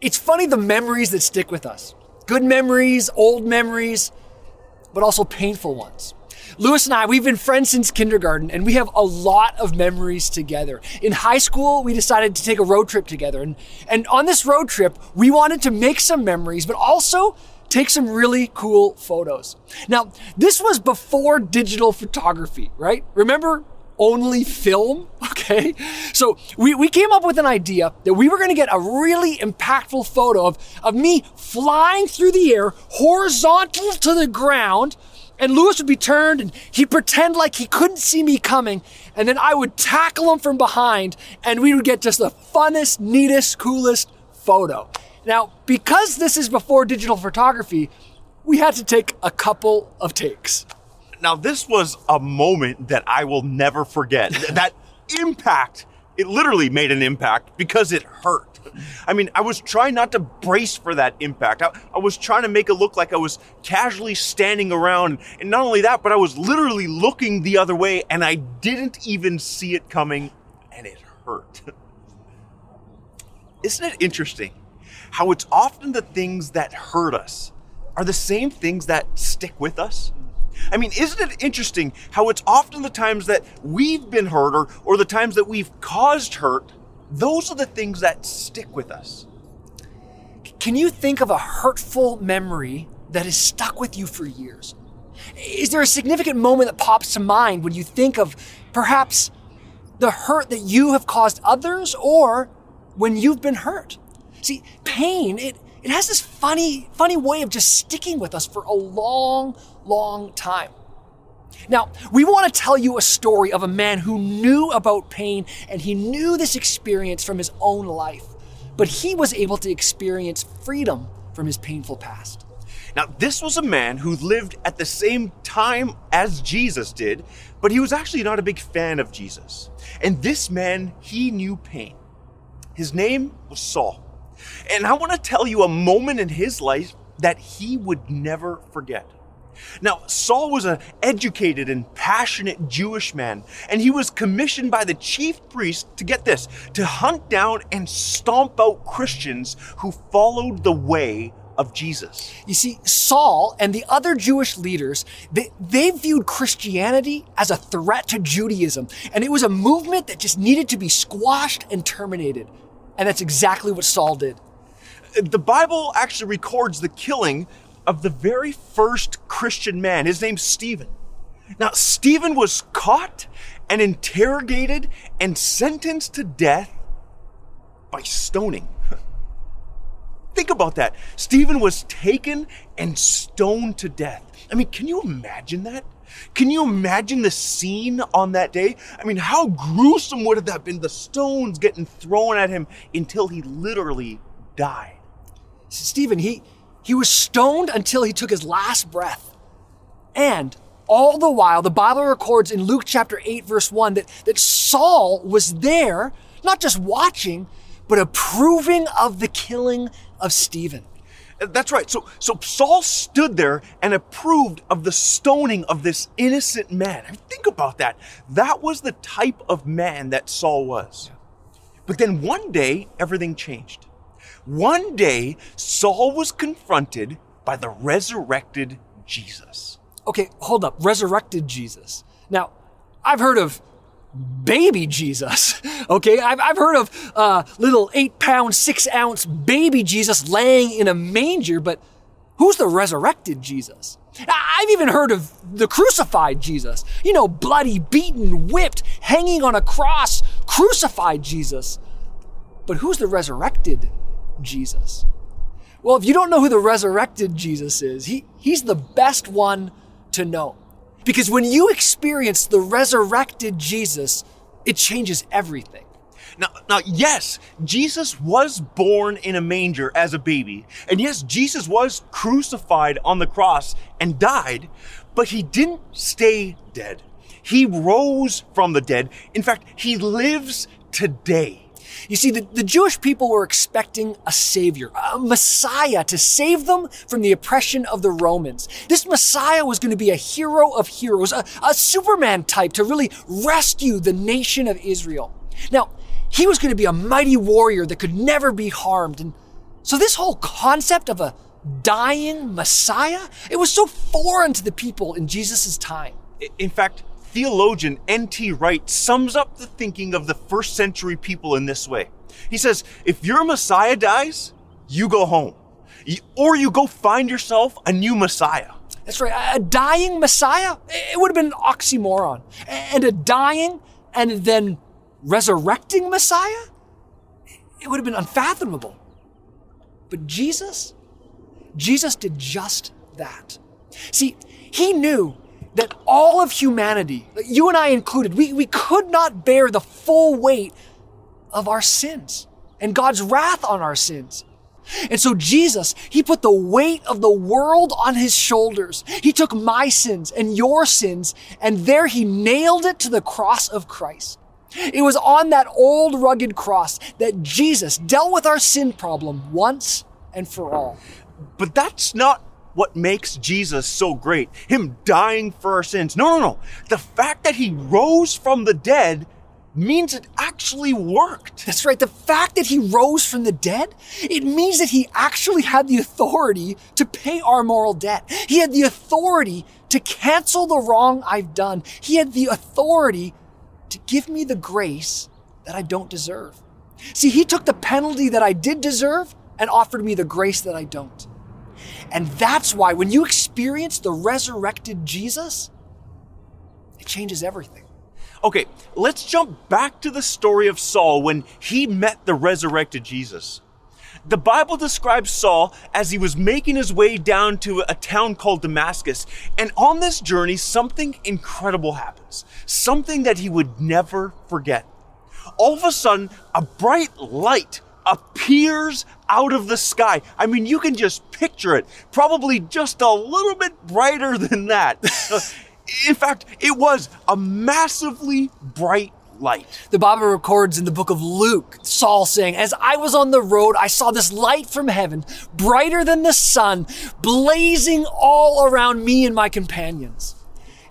It's funny the memories that stick with us good memories, old memories, but also painful ones. Lewis and I, we've been friends since kindergarten and we have a lot of memories together. In high school, we decided to take a road trip together. And, and on this road trip, we wanted to make some memories, but also take some really cool photos. Now, this was before digital photography, right? Remember only film. Okay. So we, we came up with an idea that we were going to get a really impactful photo of, of me flying through the air, horizontal to the ground. And Lewis would be turned and he'd pretend like he couldn't see me coming. And then I would tackle him from behind and we would get just the funnest, neatest, coolest photo. Now, because this is before digital photography, we had to take a couple of takes. Now, this was a moment that I will never forget. that impact, it literally made an impact because it hurt. I mean, I was trying not to brace for that impact. I, I, was trying to make it look like I was casually standing around. And not only that, but I was literally looking the other way and I didn't even see it coming and it hurt. Isn't it interesting how it's often the things that hurt us are the same things that stick with us? I mean, isn't it interesting how it's often the times that we've been hurt or, or the times that we've caused hurt, those are the things that stick with us. Can you think of a hurtful memory that has stuck with you for years? Is there a significant moment that pops to mind when you think of perhaps the hurt that you have caused others or when you've been hurt? See, pain, it, it has this funny, funny way of just sticking with us for a long, long time. Now, we want to tell you a story of a man who knew about pain and he knew this experience from his own life, but he was able to experience freedom from his painful past. Now, this was a man who lived at the same time as Jesus did, but he was actually not a big fan of Jesus. And this man, he knew pain. His name was Saul. And I want to tell you a moment in his life that he would never forget. Now, Saul was an educated and passionate Jewish man, and he was commissioned by the chief priest to get this to hunt down and stomp out Christians who followed the way of Jesus. You see, Saul and the other Jewish leaders, they, they viewed Christianity as a threat to Judaism, and it was a movement that just needed to be squashed and terminated. And that's exactly what Saul did. The Bible actually records the killing of the very first Christian man. His name's Stephen. Now, Stephen was caught and interrogated and sentenced to death by stoning. Think about that. Stephen was taken and stoned to death. I mean, can you imagine that? Can you imagine the scene on that day? I mean, how gruesome would have that been? The stones getting thrown at him until he literally died. Stephen, he, he was stoned until he took his last breath. And all the while, the Bible records in Luke chapter 8, verse 1, that, that Saul was there, not just watching, but approving of the killing of Stephen. That's right. So, so Saul stood there and approved of the stoning of this innocent man. I mean, think about that. That was the type of man that Saul was. But then one day, everything changed. One day, Saul was confronted by the resurrected Jesus. Okay, hold up. Resurrected Jesus. Now, I've heard of baby Jesus. Okay, I've, I've heard of uh, little eight pound, six ounce baby Jesus laying in a manger, but who's the resurrected Jesus? I've even heard of the crucified Jesus. You know, bloody, beaten, whipped, hanging on a cross, crucified Jesus. But who's the resurrected Jesus? Well, if you don't know who the resurrected Jesus is, he, he's the best one to know. Because when you experience the resurrected Jesus, it changes everything. Now, now, yes, Jesus was born in a manger as a baby. And yes, Jesus was crucified on the cross and died, but he didn't stay dead. He rose from the dead. In fact, he lives today. You see, the, the Jewish people were expecting a savior, a Messiah to save them from the oppression of the Romans. This Messiah was going to be a hero of heroes, a, a Superman type to really rescue the nation of Israel. Now, he was going to be a mighty warrior that could never be harmed. And So, this whole concept of a dying Messiah, it was so foreign to the people in Jesus' time. In fact, theologian N.T. Wright sums up the thinking of the first century people in this way. He says, if your Messiah dies, you go home, or you go find yourself a new Messiah. That's right. A dying Messiah, it would have been an oxymoron. And a dying and then resurrecting Messiah, it would have been unfathomable. But Jesus, Jesus did just that. See, he knew that all of humanity, you and I included, we, we could not bear the full weight of our sins and God's wrath on our sins. And so Jesus, he put the weight of the world on his shoulders. He took my sins and your sins, and there he nailed it to the cross of Christ. It was on that old rugged cross that Jesus dealt with our sin problem once and for all. But that's not what makes Jesus so great. Him dying for our sins. No, no, no. The fact that he rose from the dead means it actually worked. That's right. The fact that he rose from the dead, it means that he actually had the authority to pay our moral debt. He had the authority to cancel the wrong I've done. He had the authority to give me the grace that I don't deserve. See, he took the penalty that I did deserve and offered me the grace that I don't. And that's why when you experience the resurrected Jesus, it changes everything. Okay, let's jump back to the story of Saul when he met the resurrected Jesus. The Bible describes Saul as he was making his way down to a town called Damascus. And on this journey, something incredible happens. Something that he would never forget. All of a sudden, a bright light appears out of the sky. I mean, you can just picture it. Probably just a little bit brighter than that. in fact, it was a massively bright light. The Bible records in the book of Luke, Saul saying, As I was on the road, I saw this light from heaven, brighter than the sun, blazing all around me and my companions.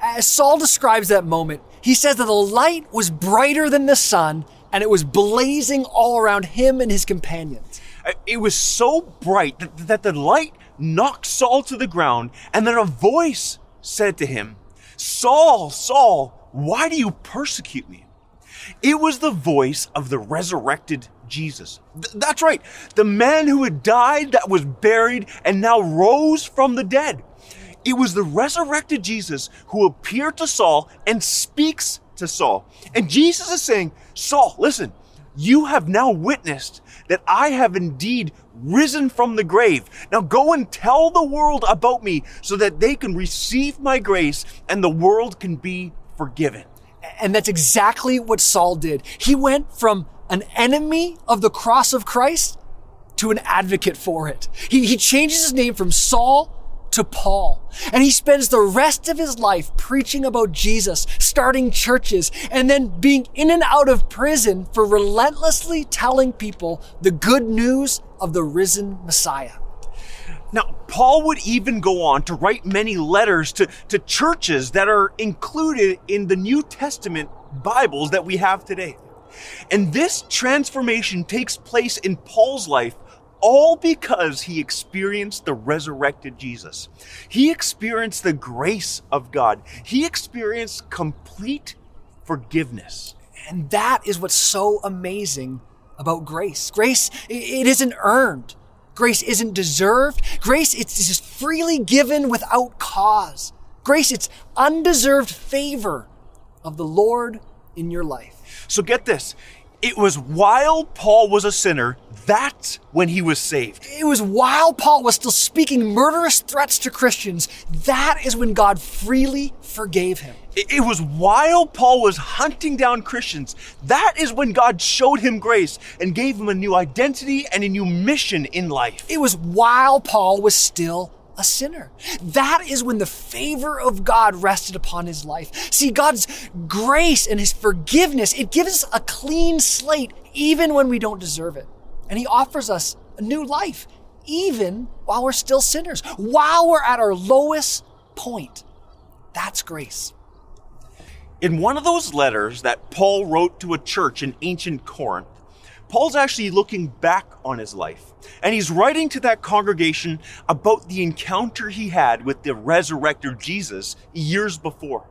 As Saul describes that moment, he says that the light was brighter than the sun and it was blazing all around him and his companions. Uh, it was so bright that, that the light knocked Saul to the ground, and then a voice said to him, Saul, Saul, why do you persecute me? It was the voice of the resurrected Jesus. Th- that's right, the man who had died, that was buried, and now rose from the dead. It was the resurrected Jesus who appeared to Saul and speaks to Saul. And Jesus is saying, Saul, listen, you have now witnessed that I have indeed risen from the grave. Now go and tell the world about me so that they can receive my grace and the world can be forgiven. And that's exactly what Saul did. He went from an enemy of the cross of Christ to an advocate for it. He, he changes his name from Saul to Paul. And he spends the rest of his life preaching about Jesus, starting churches, and then being in and out of prison for relentlessly telling people the good news of the risen Messiah. Now, Paul would even go on to write many letters to, to churches that are included in the New Testament Bibles that we have today. And this transformation takes place in Paul's life all because he experienced the resurrected Jesus. He experienced the grace of God. He experienced complete forgiveness. And that is what's so amazing about grace. Grace, it isn't earned. Grace isn't deserved. Grace, it's just freely given without cause. Grace, it's undeserved favor of the Lord in your life. So get this. It was while Paul was a sinner, that's when he was saved. It was while Paul was still speaking murderous threats to Christians, that is when God freely forgave him. It was while Paul was hunting down Christians, that is when God showed him grace and gave him a new identity and a new mission in life. It was while Paul was still a sinner. That is when the favor of God rested upon his life. See, God's grace and his forgiveness, it gives us a clean slate even when we don't deserve it. And he offers us a new life, even while we're still sinners, while we're at our lowest point. That's grace. In one of those letters that Paul wrote to a church in ancient Corinth, Paul's actually looking back on his life. And he's writing to that congregation about the encounter he had with the resurrected Jesus years before.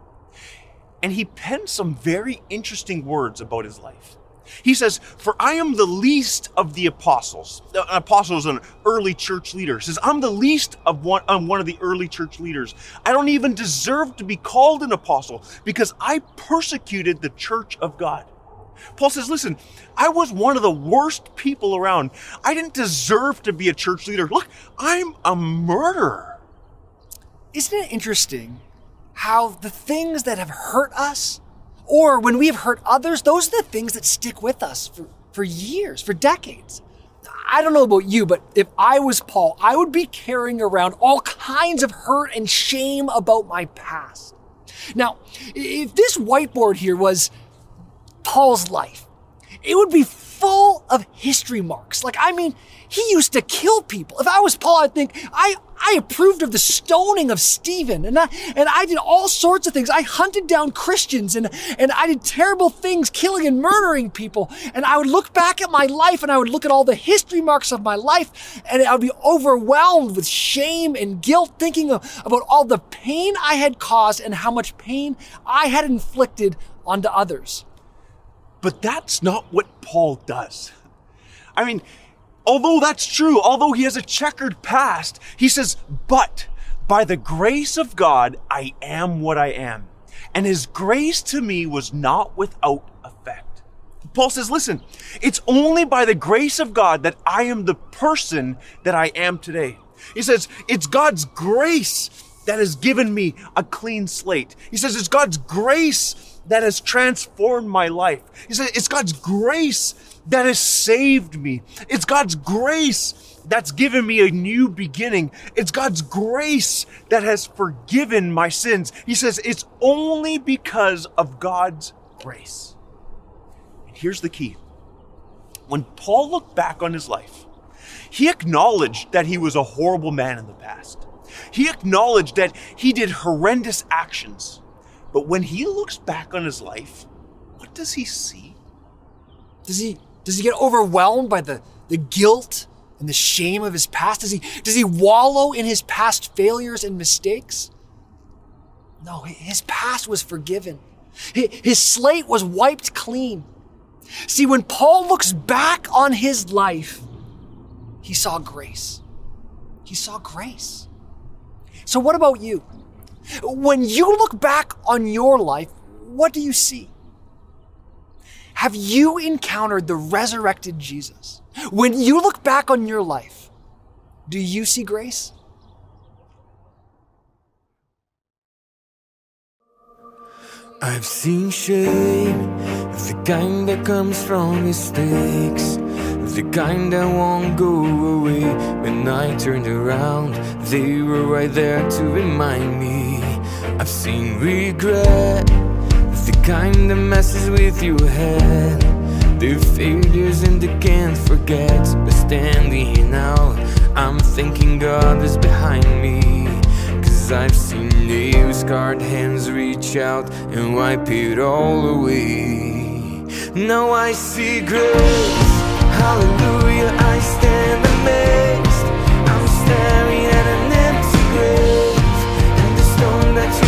And he penned some very interesting words about his life. He says, For I am the least of the apostles. Uh, an apostle is an early church leader. He says, I'm the least of one, I'm one of the early church leaders. I don't even deserve to be called an apostle because I persecuted the church of God. Paul says, listen, I was one of the worst people around. I didn't deserve to be a church leader. Look, I'm a murderer. Isn't it interesting how the things that have hurt us, or when we have hurt others, those are the things that stick with us for, for years, for decades? I don't know about you, but if I was Paul, I would be carrying around all kinds of hurt and shame about my past. Now, if this whiteboard here was Paul's life, it would be full of history marks. Like, I mean, he used to kill people. If I was Paul, I'd think, I, I approved of the stoning of Stephen and I, and I did all sorts of things. I hunted down Christians and, and I did terrible things, killing and murdering people. And I would look back at my life and I would look at all the history marks of my life and I would be overwhelmed with shame and guilt thinking of, about all the pain I had caused and how much pain I had inflicted onto others. But that's not what Paul does. I mean, although that's true, although he has a checkered past, he says, but by the grace of God, I am what I am. And his grace to me was not without effect. Paul says, listen, it's only by the grace of God that I am the person that I am today. He says, it's God's grace that has given me a clean slate. He says, it's God's grace that has transformed my life. He said, it's God's grace that has saved me. It's God's grace that's given me a new beginning. It's God's grace that has forgiven my sins. He says, it's only because of God's grace. And here's the key. When Paul looked back on his life, he acknowledged that he was a horrible man in the past. He acknowledged that he did horrendous actions. But when he looks back on his life, what does he see? Does he does he get overwhelmed by the, the guilt and the shame of his past? Does he does he wallow in his past failures and mistakes? No, his past was forgiven. His slate was wiped clean. See, when Paul looks back on his life, he saw grace. He saw grace. So, what about you? When you look back on your life, what do you see? Have you encountered the resurrected Jesus? When you look back on your life, do you see grace? I've seen shame, the kind that comes from mistakes, the kind that won't go away. When I turned around, they were right there to remind me. I've seen regret, the kind that messes with your head. The failures and the can't forget. But standing here now, I'm thinking God is behind me. Cause I've seen nail scarred hands reach out and wipe it all away. Now I see grace, hallelujah, I stand amazed. I'm staring at an empty grave, and the stone that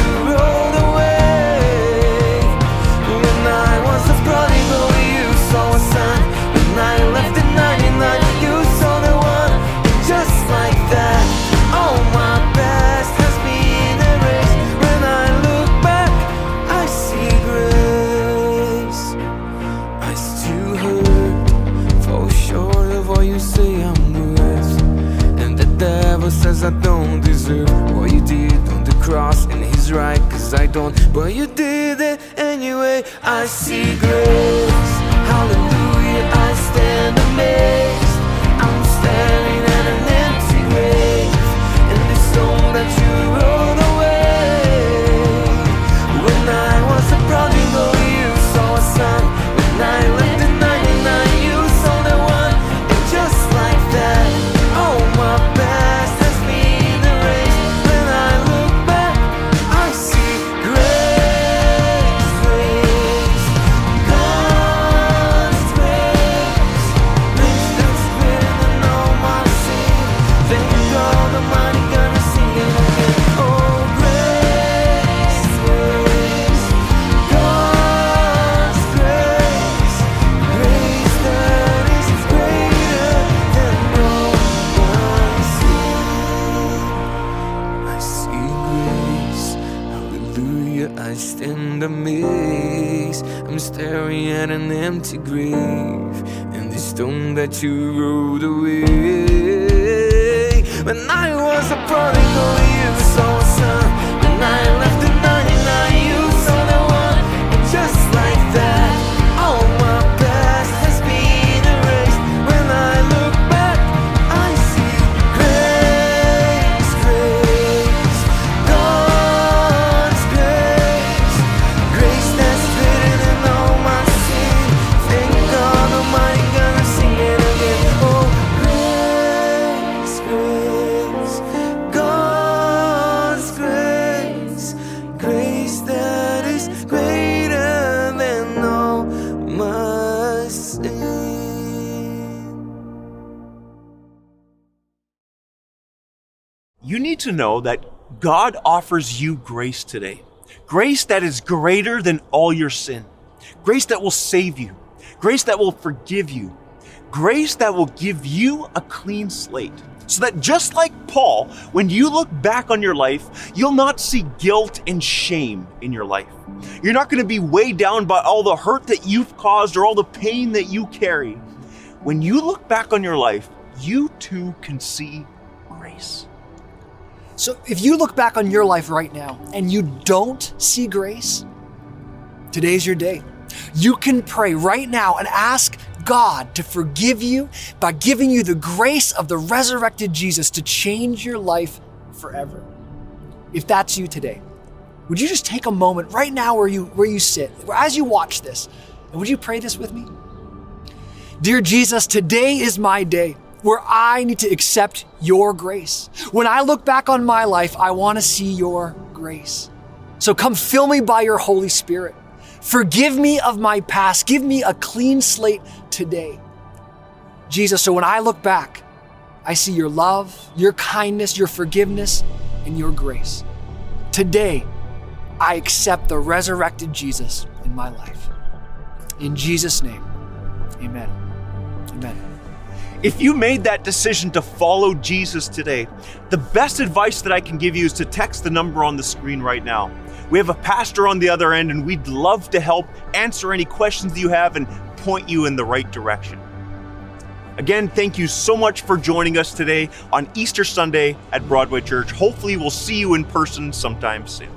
But you did it anyway. I see the mix. I'm staring at an empty grave and the stone that you rolled away. When I was a prodigal, you saw a to know that God offers you grace today. Grace that is greater than all your sin. Grace that will save you. Grace that will forgive you. Grace that will give you a clean slate. So that just like Paul, when you look back on your life, you'll not see guilt and shame in your life. You're not going to be weighed down by all the hurt that you've caused or all the pain that you carry. When you look back on your life, you too can see grace. So if you look back on your life right now and you don't see grace, today's your day. You can pray right now and ask God to forgive you by giving you the grace of the resurrected Jesus to change your life forever. If that's you today, would you just take a moment right now where you where you sit, as you watch this, and would you pray this with me? Dear Jesus, today is my day where I need to accept your grace. When I look back on my life, I want to see your grace. So come fill me by your Holy Spirit. Forgive me of my past. Give me a clean slate today. Jesus, so when I look back, I see your love, your kindness, your forgiveness, and your grace. Today, I accept the resurrected Jesus in my life. In Jesus' name, amen. Amen. If you made that decision to follow Jesus today, the best advice that I can give you is to text the number on the screen right now. We have a pastor on the other end, and we'd love to help answer any questions that you have and point you in the right direction. Again, thank you so much for joining us today on Easter Sunday at Broadway Church. Hopefully, we'll see you in person sometime soon.